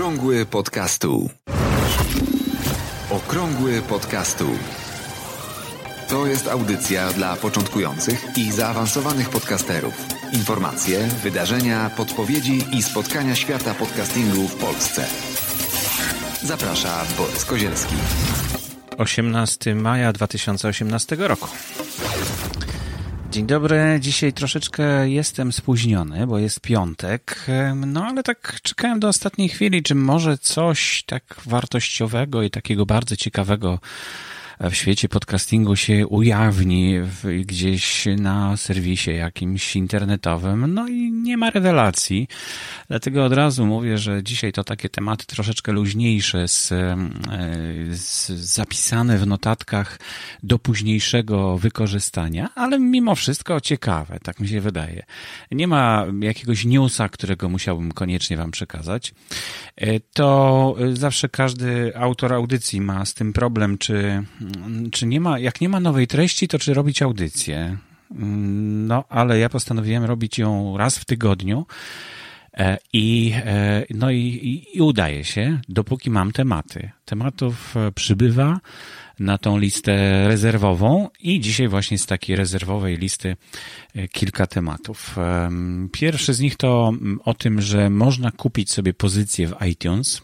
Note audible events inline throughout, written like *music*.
Okrągły podcastu. Okrągły podcastu. To jest audycja dla początkujących i zaawansowanych podcasterów. Informacje, wydarzenia, podpowiedzi i spotkania świata podcastingu w Polsce. Zaprasza Borys Kozielski. 18 maja 2018 roku. Dzień dobry. Dzisiaj troszeczkę jestem spóźniony, bo jest piątek. No ale tak czekałem do ostatniej chwili, czy może coś tak wartościowego i takiego bardzo ciekawego w świecie podcastingu się ujawni gdzieś na serwisie jakimś internetowym. No i nie ma rewelacji. Dlatego od razu mówię, że dzisiaj to takie tematy troszeczkę luźniejsze, z, z zapisane w notatkach do późniejszego wykorzystania, ale mimo wszystko ciekawe, tak mi się wydaje. Nie ma jakiegoś newsa, którego musiałbym koniecznie Wam przekazać. To zawsze każdy autor audycji ma z tym problem, czy czy nie ma, jak nie ma nowej treści, to czy robić audycję? No, ale ja postanowiłem robić ją raz w tygodniu. E, I, e, no i, i, udaje się, dopóki mam tematy. Tematów e, przybywa na tą listę rezerwową i dzisiaj właśnie z takiej rezerwowej listy kilka tematów. Pierwszy z nich to o tym, że można kupić sobie pozycję w iTunes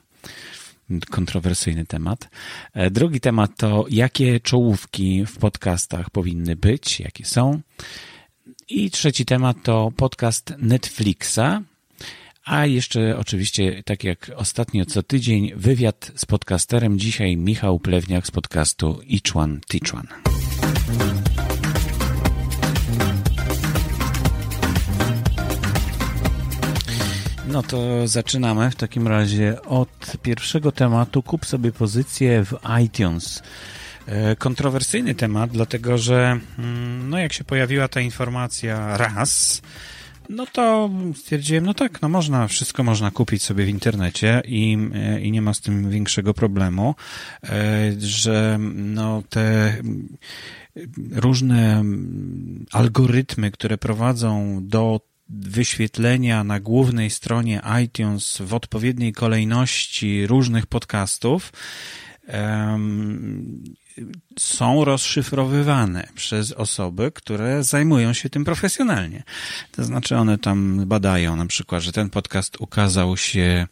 kontrowersyjny temat. E, drugi temat to, jakie czołówki w podcastach powinny być, jakie są. I trzeci temat to podcast Netflixa. A jeszcze oczywiście, tak jak ostatnio co tydzień, wywiad z podcasterem. Dzisiaj Michał Plewniak z podcastu Each One No to zaczynamy w takim razie od pierwszego tematu. Kup sobie pozycję w iTunes. E, kontrowersyjny temat, dlatego że mm, no jak się pojawiła ta informacja raz, no to stwierdziłem, no tak, no można, wszystko można kupić sobie w internecie i, e, i nie ma z tym większego problemu, e, że no te różne algorytmy, które prowadzą do wyświetlenia na głównej stronie iTunes w odpowiedniej kolejności różnych podcastów są rozszyfrowywane przez osoby, które zajmują się tym profesjonalnie. To znaczy one tam badają na przykład, że ten podcast ukazał się,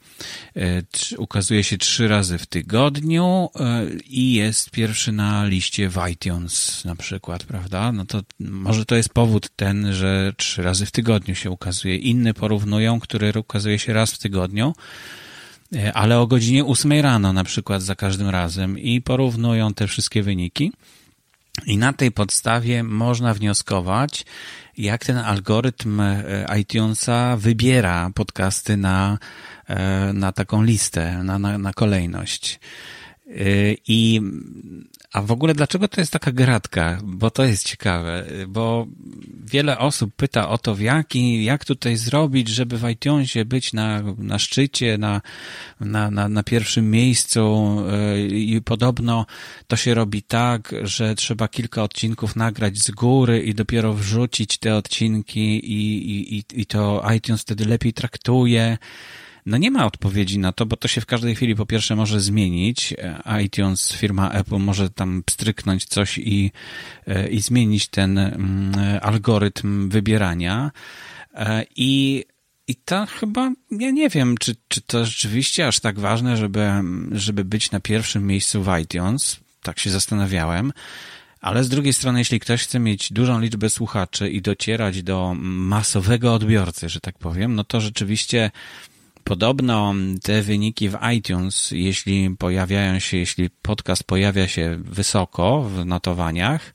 e, ukazuje się trzy razy w tygodniu e, i jest pierwszy na liście w iTunes na przykład, prawda? No to może to jest powód ten, że trzy razy w tygodniu się ukazuje. Inne porównują, który ukazuje się raz w tygodniu ale o godzinie 8 rano na przykład za każdym razem i porównują te wszystkie wyniki. I na tej podstawie można wnioskować, jak ten algorytm e, iTunesa wybiera podcasty na, e, na taką listę, na, na, na kolejność. I a w ogóle dlaczego to jest taka gratka? Bo to jest ciekawe, bo wiele osób pyta o to, w jaki, jak tutaj zrobić, żeby w iTunesie być na, na szczycie, na, na, na, na pierwszym miejscu i podobno to się robi tak, że trzeba kilka odcinków nagrać z góry i dopiero wrzucić te odcinki i, i, i to iTunes wtedy lepiej traktuje. No nie ma odpowiedzi na to, bo to się w każdej chwili po pierwsze może zmienić. iTunes, firma Apple może tam pstryknąć coś i, e, i zmienić ten mm, algorytm wybierania. E, I i to chyba, ja nie wiem, czy, czy to rzeczywiście aż tak ważne, żeby, żeby być na pierwszym miejscu w iTunes. Tak się zastanawiałem. Ale z drugiej strony, jeśli ktoś chce mieć dużą liczbę słuchaczy i docierać do masowego odbiorcy, że tak powiem, no to rzeczywiście Podobno te wyniki w iTunes, jeśli pojawiają się, jeśli podcast pojawia się wysoko w notowaniach,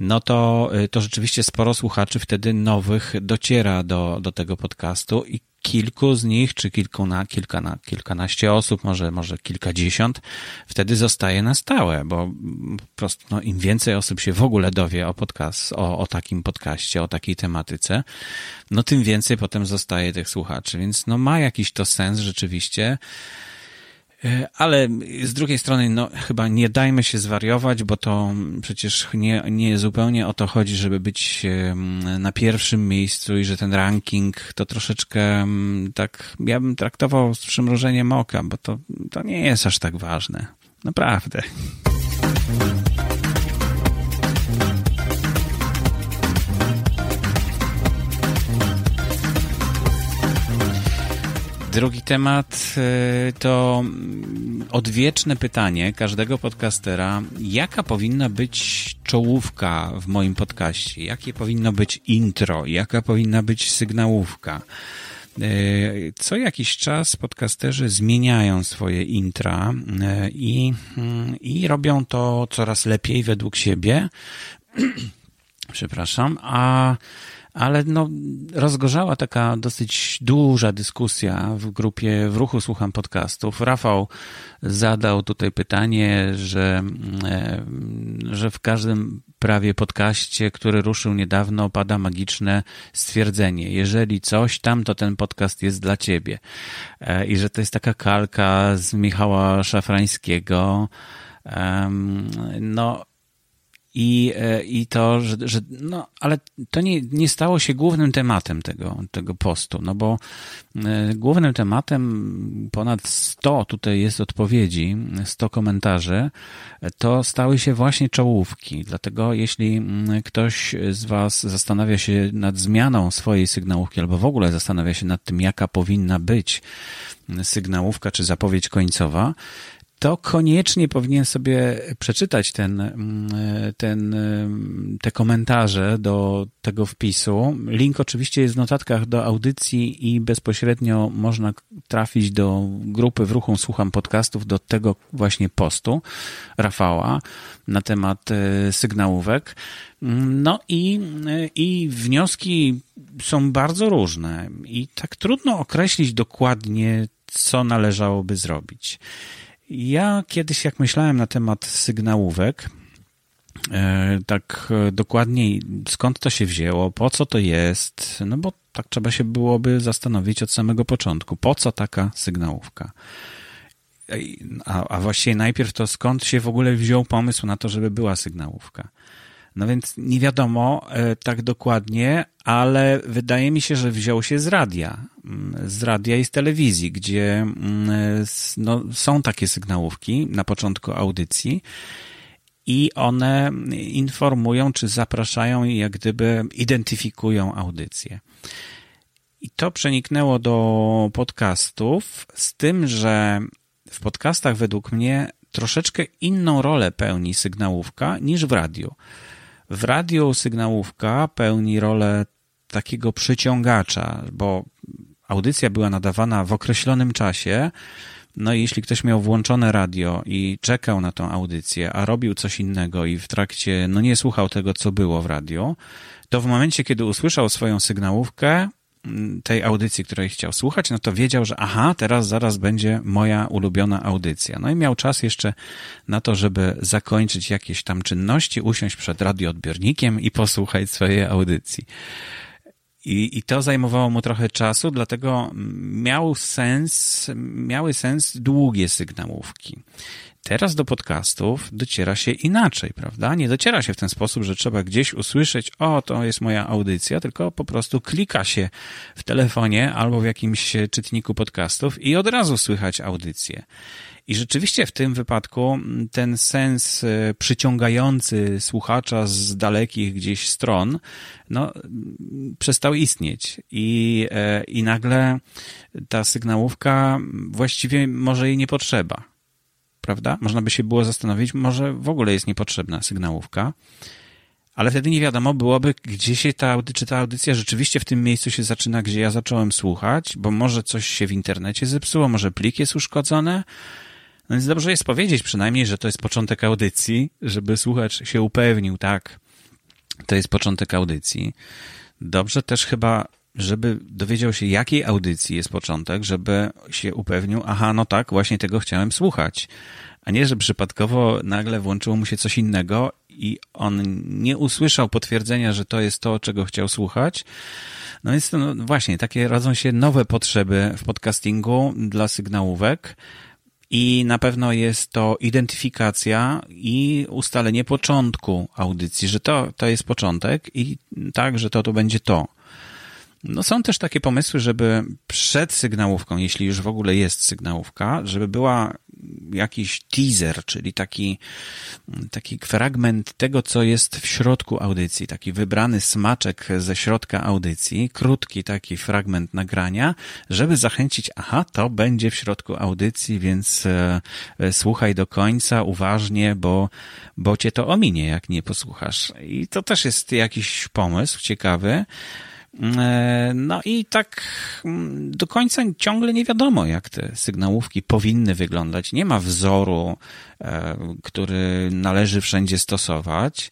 no to, to rzeczywiście sporo słuchaczy wtedy nowych dociera do, do tego podcastu i kilku z nich, czy kilkuna, kilkana, kilkanaście osób, może, może kilkadziesiąt, wtedy zostaje na stałe, bo po prostu no, im więcej osób się w ogóle dowie o podcast, o, o takim podcaście, o takiej tematyce, no tym więcej potem zostaje tych słuchaczy, więc no ma jakiś to sens rzeczywiście. E, ale z drugiej strony, no, chyba nie dajmy się zwariować, bo to przecież nie, nie zupełnie o to chodzi, żeby być na pierwszym miejscu i że ten ranking to troszeczkę tak, ja bym traktował z przymrużeniem oka, bo to, to nie jest aż tak ważne. Naprawdę. Drugi temat y, to odwieczne pytanie każdego podcastera, jaka powinna być czołówka w moim podcaście, jakie powinno być intro, jaka powinna być sygnałówka. Y, co jakiś czas podcasterzy zmieniają swoje intra y, i, i robią to coraz lepiej według siebie. *clears throat* Przepraszam, a ale no, rozgorzała taka dosyć duża dyskusja w grupie W Ruchu Słucham Podcastów. Rafał zadał tutaj pytanie, że, e, że w każdym prawie podcaście, który ruszył niedawno, pada magiczne stwierdzenie. Jeżeli coś tam, to ten podcast jest dla ciebie. E, I że to jest taka kalka z Michała Szafrańskiego. No, i, e, i to, że, że no, ale to nie, nie stało się głównym tematem tego, tego postu, no bo e, głównym tematem ponad 100 tutaj jest odpowiedzi, 100 komentarzy, to stały się właśnie czołówki. Dlatego jeśli ktoś z Was zastanawia się nad zmianą swojej sygnałówki albo w ogóle zastanawia się nad tym, jaka powinna być sygnałówka czy zapowiedź końcowa, to koniecznie powinien sobie przeczytać ten, mm, ten, te komentarze do tego wpisu. Link oczywiście jest w notatkach do audycji i bezpośrednio można trafić do grupy w ruchu Słucham Podcastów, do tego właśnie postu Rafała na temat e, sygnałówek. No i, i wnioski są bardzo różne i tak trudno określić dokładnie, co należałoby zrobić. Ja kiedyś, jak myślałem na temat sygnałówek, e, tak e, dokładniej skąd to się wzięło, po co to jest, no bo tak trzeba się byłoby zastanowić od samego początku, po co taka sygnałówka. A, a właściwie najpierw to skąd się w ogóle wziął pomysł na to, żeby była sygnałówka. No więc nie wiadomo e, tak dokładnie, ale wydaje mi się, że wziął się z radia, mm, z radia i z telewizji, gdzie mm, no, są takie sygnałówki na początku audycji i one informują czy zapraszają i jak gdyby identyfikują audycję. I to przeniknęło do podcastów, z tym, że w podcastach według mnie troszeczkę inną rolę pełni sygnałówka niż w radiu. W radiu sygnałówka pełni rolę takiego przyciągacza, bo audycja była nadawana w określonym czasie. No i jeśli ktoś miał włączone radio i czekał na tą audycję, a robił coś innego i w trakcie, no nie słuchał tego, co było w radio, to w momencie, kiedy usłyszał swoją sygnałówkę, tej audycji, której chciał słuchać, no to wiedział, że aha, teraz zaraz będzie moja ulubiona audycja. No i miał czas jeszcze na to, żeby zakończyć jakieś tam czynności, usiąść przed radioodbiornikiem i posłuchać swojej audycji. I, I to zajmowało mu trochę czasu, dlatego miał sens, miały sens długie sygnałówki. Teraz do podcastów dociera się inaczej, prawda? Nie dociera się w ten sposób, że trzeba gdzieś usłyszeć, o, to jest moja audycja, tylko po prostu klika się w telefonie albo w jakimś czytniku podcastów i od razu słychać audycję. I rzeczywiście w tym wypadku ten sens e, przyciągający słuchacza z dalekich gdzieś stron, no, przestał istnieć. I, e, I nagle ta sygnałówka właściwie może jej nie potrzeba prawda? Można by się było zastanowić, może w ogóle jest niepotrzebna sygnałówka, ale wtedy nie wiadomo byłoby, gdzie się ta, czy ta audycja rzeczywiście w tym miejscu się zaczyna, gdzie ja zacząłem słuchać, bo może coś się w internecie zepsuło, może plik jest uszkodzony. No więc dobrze jest powiedzieć przynajmniej, że to jest początek audycji, żeby słuchacz się upewnił, tak, to jest początek audycji. Dobrze też chyba żeby dowiedział się, jakiej audycji jest początek, żeby się upewnił, aha, no tak, właśnie tego chciałem słuchać. A nie, że przypadkowo nagle włączyło mu się coś innego i on nie usłyszał potwierdzenia, że to jest to, czego chciał słuchać. No więc no właśnie, takie rodzą się nowe potrzeby w podcastingu dla sygnałówek. I na pewno jest to identyfikacja i ustalenie początku audycji, że to, to jest początek i tak, że to to będzie to. No są też takie pomysły, żeby przed sygnałówką, jeśli już w ogóle jest sygnałówka, żeby była jakiś teaser, czyli taki, taki fragment tego, co jest w środku audycji, taki wybrany smaczek ze środka audycji, krótki taki fragment nagrania, żeby zachęcić, aha, to będzie w środku audycji, więc e, e, słuchaj do końca uważnie, bo, bo cię to ominie, jak nie posłuchasz. I to też jest jakiś pomysł ciekawy. E, no i tak mm, do końca ciągle nie wiadomo, jak te sygnałówki powinny wyglądać. Nie ma wzoru, e, który należy wszędzie stosować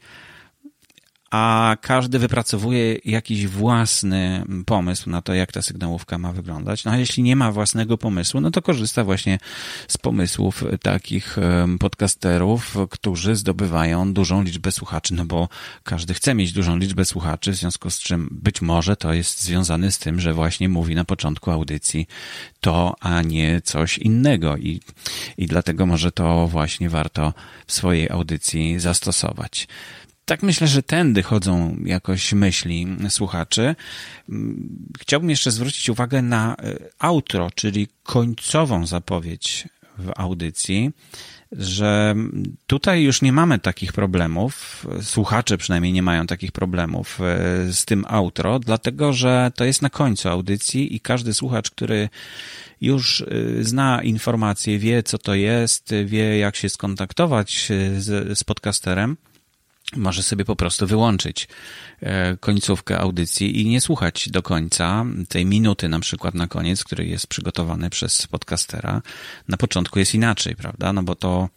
a każdy wypracowuje jakiś własny pomysł na to, jak ta sygnałówka ma wyglądać. No a jeśli nie ma własnego pomysłu, no to korzysta właśnie z pomysłów takich podcasterów, którzy zdobywają dużą liczbę słuchaczy, no bo każdy chce mieć dużą liczbę słuchaczy, w związku z czym być może to jest związane z tym, że właśnie mówi na początku audycji to, a nie coś innego i, i dlatego może to właśnie warto w swojej audycji zastosować tak myślę, że tędy chodzą jakoś myśli słuchaczy. Chciałbym jeszcze zwrócić uwagę na e, outro, czyli końcową zapowiedź w audycji, że tutaj już nie mamy takich problemów, słuchacze przynajmniej nie mają takich problemów e, z tym outro, dlatego że to jest na końcu audycji i każdy słuchacz, który już e, zna informacje, wie co to jest, wie jak się skontaktować z, z podcasterem, może sobie po prostu wyłączyć e, końcówkę audycji i nie słuchać do końca tej minuty na przykład na koniec, który jest przygotowany przez podcastera. Na początku jest inaczej, prawda? No bo to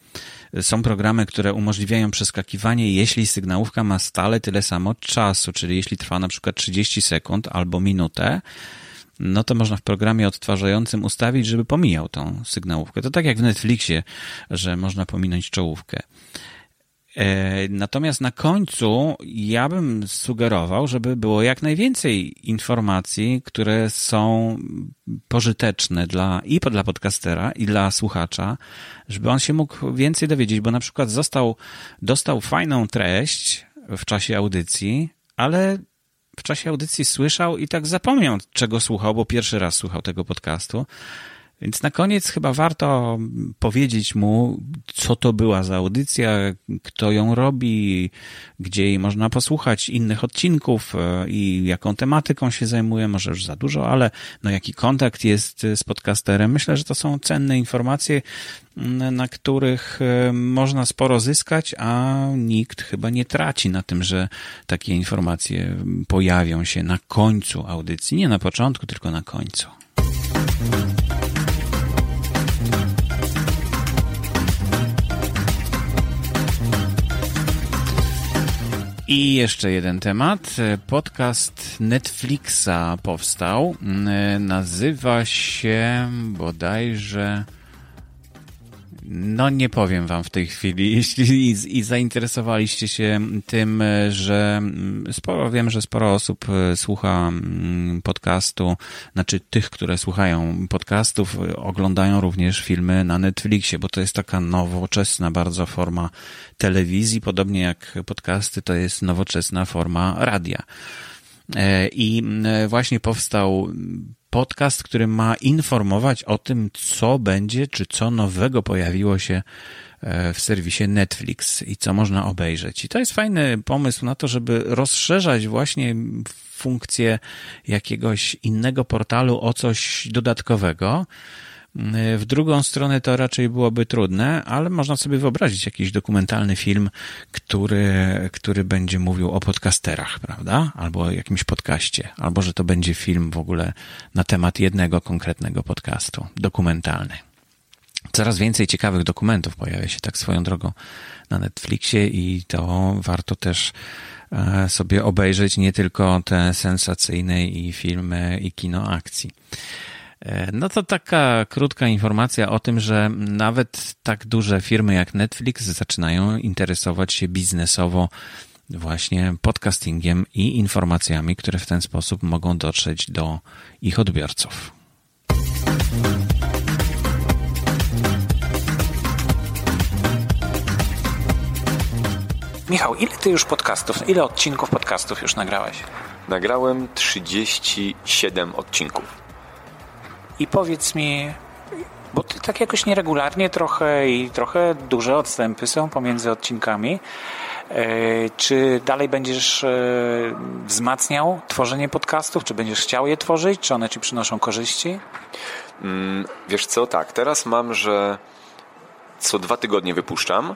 są programy, które umożliwiają przeskakiwanie, jeśli sygnałówka ma stale tyle samo czasu, czyli jeśli trwa na przykład 30 sekund albo minutę, no to można w programie odtwarzającym ustawić, żeby pomijał tą sygnałówkę. To tak jak w Netflixie, że można pominąć czołówkę. E, natomiast na końcu ja bym sugerował, żeby było jak najwięcej informacji, które są pożyteczne dla, i dla podcastera, i dla słuchacza, żeby on się mógł więcej dowiedzieć, bo na przykład został, dostał fajną treść w czasie audycji, ale w czasie audycji słyszał i tak zapomniał, czego słuchał, bo pierwszy raz słuchał tego podcastu. Więc na koniec chyba warto powiedzieć mu, co to była za audycja, kto ją robi, gdzie jej można posłuchać innych odcinków e, i jaką tematyką się zajmuje, może już za dużo, ale no jaki kontakt jest z podcasterem. Myślę, że to są cenne informacje, na których e, można sporo zyskać, a nikt chyba nie traci na tym, że takie informacje pojawią się na końcu audycji. Nie na początku, tylko na końcu. I jeszcze jeden temat. Podcast Netflixa powstał. Nazywa się bodajże no nie powiem wam w tej chwili, *laughs* jeśli i, i, zainteresowaliście się tym, że sporo, wiem, że sporo osób e, słucha mm, podcastu, znaczy tych, które słuchają podcastów, oglądają również filmy na Netflixie, bo to jest taka nowoczesna bardzo forma telewizji, podobnie jak podcasty to jest nowoczesna forma radia. E, I e, właśnie powstał podcast, który ma informować o tym, co będzie, czy co nowego pojawiło się e, w serwisie Netflix i co można obejrzeć. I to jest fajny pomysł na to, żeby rozszerzać właśnie funkcję jakiegoś innego portalu o coś dodatkowego. W drugą stronę to raczej byłoby trudne, ale można sobie wyobrazić jakiś dokumentalny film, który, który będzie mówił o podcasterach, prawda? Albo jakimś podcaście, albo że to będzie film w ogóle na temat jednego konkretnego podcastu, dokumentalny. Coraz więcej ciekawych dokumentów pojawia się tak swoją drogą na Netflixie i to warto też e, sobie obejrzeć nie tylko te sensacyjne i filmy i kino akcji. E, no to taka krótka informacja o tym, że nawet tak duże firmy jak Netflix zaczynają interesować się biznesowo właśnie podcastingiem i informacjami, które w ten sposób mogą dotrzeć do ich odbiorców. Michał, ile ty już podcastów, ile odcinków podcastów już nagrałeś? Nagrałem 37 odcinków. I powiedz mi, bo ty tak jakoś nieregularnie trochę i trochę duże odstępy są pomiędzy odcinkami. E, czy dalej będziesz e, wzmacniał tworzenie podcastów? Czy będziesz chciał je tworzyć? Czy one ci przynoszą korzyści? Mm, wiesz co, tak, teraz mam, że co dwa tygodnie wypuszczam,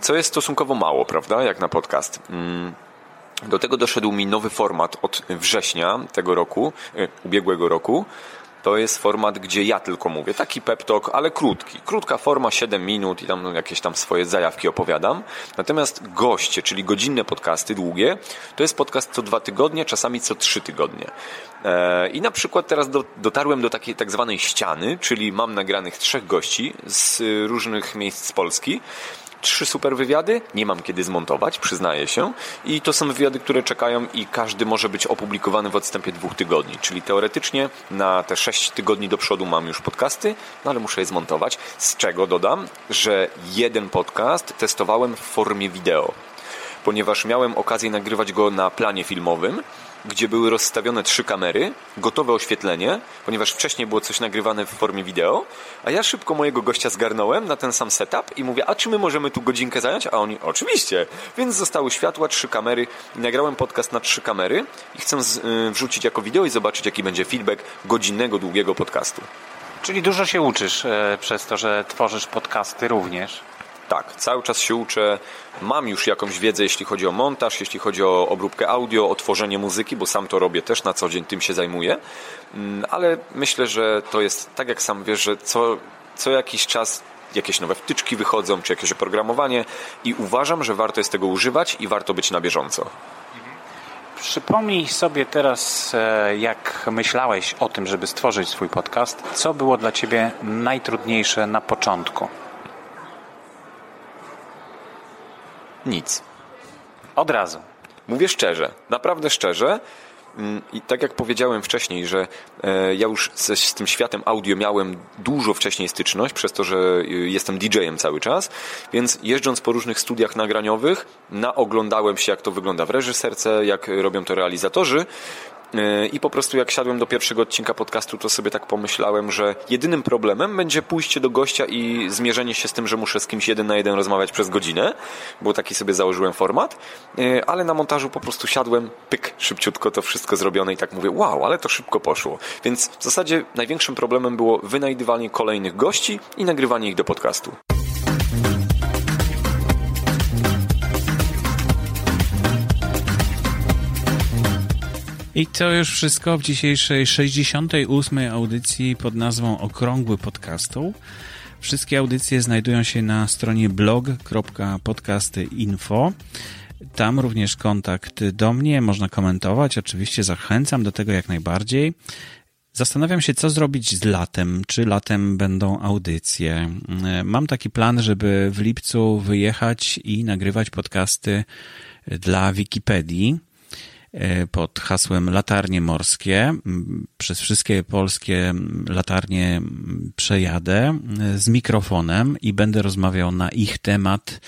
co jest stosunkowo mało, prawda, jak na podcast. Mm, do tego doszedł mi nowy format od września tego roku, e, ubiegłego roku, to jest format, gdzie ja tylko mówię. Taki pep talk, ale krótki. Krótka forma, 7 minut i tam jakieś tam swoje zajawki opowiadam. Natomiast goście, czyli godzinne podcasty długie, to jest podcast co dwa tygodnie, czasami co trzy tygodnie. E, I na przykład teraz do, dotarłem do takiej tak zwanej ściany, czyli mam nagranych trzech gości z różnych miejsc z Polski trzy super wywiady, nie mam kiedy zmontować, przyznaję się. I to są wywiady, które czekają i każdy może być opublikowany w odstępie dwóch tygodni. Czyli teoretycznie na te sześć tygodni do przodu mam już podcasty, no ale muszę je zmontować. Z czego dodam, że jeden podcast testowałem w formie wideo ponieważ miałem okazję nagrywać go na planie filmowym gdzie były rozstawione trzy kamery, gotowe oświetlenie, ponieważ wcześniej było coś nagrywane w formie wideo, a ja szybko mojego gościa zgarnąłem na ten sam setup i mówię, a czy my możemy tu godzinkę zająć? A oni, oczywiście. Więc zostały światła, trzy kamery i nagrałem podcast na trzy kamery i chcę z, y, wrzucić jako wideo i zobaczyć, jaki będzie feedback godzinnego, długiego podcastu. Czyli dużo się uczysz e, przez to, że tworzysz podcasty również. Tak, cały czas się uczę. Mam już jakąś wiedzę, jeśli chodzi o montaż, jeśli chodzi o obróbkę audio, o tworzenie muzyki, bo sam to robię też na co dzień, tym się zajmuję. Mm, ale myślę, że to jest tak jak sam wiesz, że co, co jakiś czas jakieś nowe wtyczki wychodzą, czy jakieś oprogramowanie i uważam, że warto jest tego używać i warto być na bieżąco. Przypomnij sobie teraz, e, jak myślałeś o tym, żeby stworzyć swój podcast, co było dla Ciebie najtrudniejsze na początku? Nic. Od razu. Mówię szczerze, naprawdę szczerze. Mm, I tak jak powiedziałem wcześniej, że e, ja już z, z, tym światem audio miałem dużo wcześniej styczność, przez to, że e, jestem DJ-em cały czas, więc jeżdżąc po różnych studiach nagraniowych, naoglądałem się, jak to wygląda w reżyserce, jak robią to realizatorzy i po prostu jak siadłem do pierwszego odcinka podcastu, to sobie tak pomyślałem, że jedynym problemem będzie pójście do gościa i zmierzenie się z tym, że muszę z kimś jeden na jeden rozmawiać przez godzinę, bo taki sobie założyłem format, e, ale na montażu po prostu siadłem, pyk, szybciutko to wszystko zrobione i tak mówię, wow, ale to szybko poszło. Więc w zasadzie największym problemem było wynajdywanie kolejnych gości i nagrywanie ich do podcastu. I to już wszystko w dzisiejszej 68. audycji pod nazwą Okrągły Podcastu. Wszystkie audycje znajdują się na stronie blog.podcastyinfo. Tam również kontakt do mnie, można komentować. Oczywiście zachęcam do tego jak najbardziej. Zastanawiam się, co zrobić z latem. Czy latem będą audycje? Mam taki plan, żeby w lipcu wyjechać i nagrywać podcasty dla Wikipedii. E, pod hasłem Latarnie Morskie. Przez wszystkie polskie latarnie przejadę e, z mikrofonem i będę rozmawiał na ich temat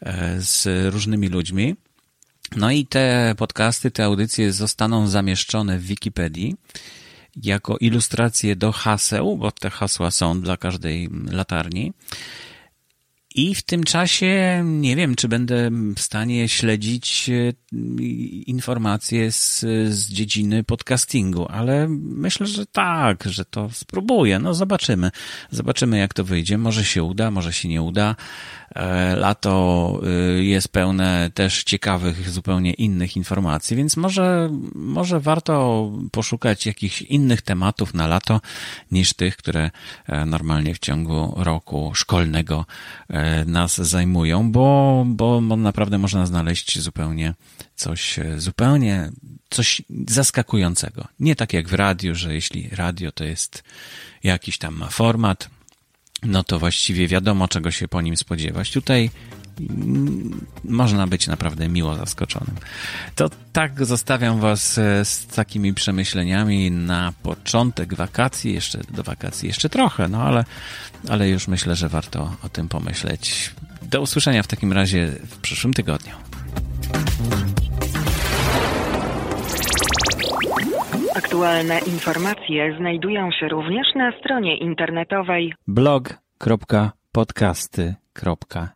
e, z różnymi ludźmi. No i te podcasty, te audycje zostaną zamieszczone w Wikipedii jako ilustracje do haseł, bo te hasła są dla każdej latarni. I w tym czasie nie wiem, czy będę w stanie śledzić e, informacje z, z dziedziny podcastingu, ale myślę, że tak, że to spróbuję. No zobaczymy. Zobaczymy, jak to wyjdzie. Może się uda, może się nie uda. E, lato e, jest pełne też ciekawych, zupełnie innych informacji, więc może, może warto poszukać jakichś innych tematów na lato niż tych, które normalnie w ciągu roku szkolnego nas zajmują, bo, bo naprawdę można znaleźć zupełnie coś, zupełnie coś zaskakującego. Nie tak jak w radiu, że jeśli radio to jest jakiś tam ma format, no to właściwie wiadomo, czego się po nim spodziewać. Tutaj Mm, można być naprawdę miło zaskoczonym. To tak zostawiam Was e, z takimi przemyśleniami na początek wakacji, jeszcze do wakacji jeszcze trochę, no ale, ale już myślę, że warto o tym pomyśleć. Do usłyszenia w takim razie w przyszłym tygodniu. Aktualne informacje znajdują się również na stronie internetowej blog.podcasty.com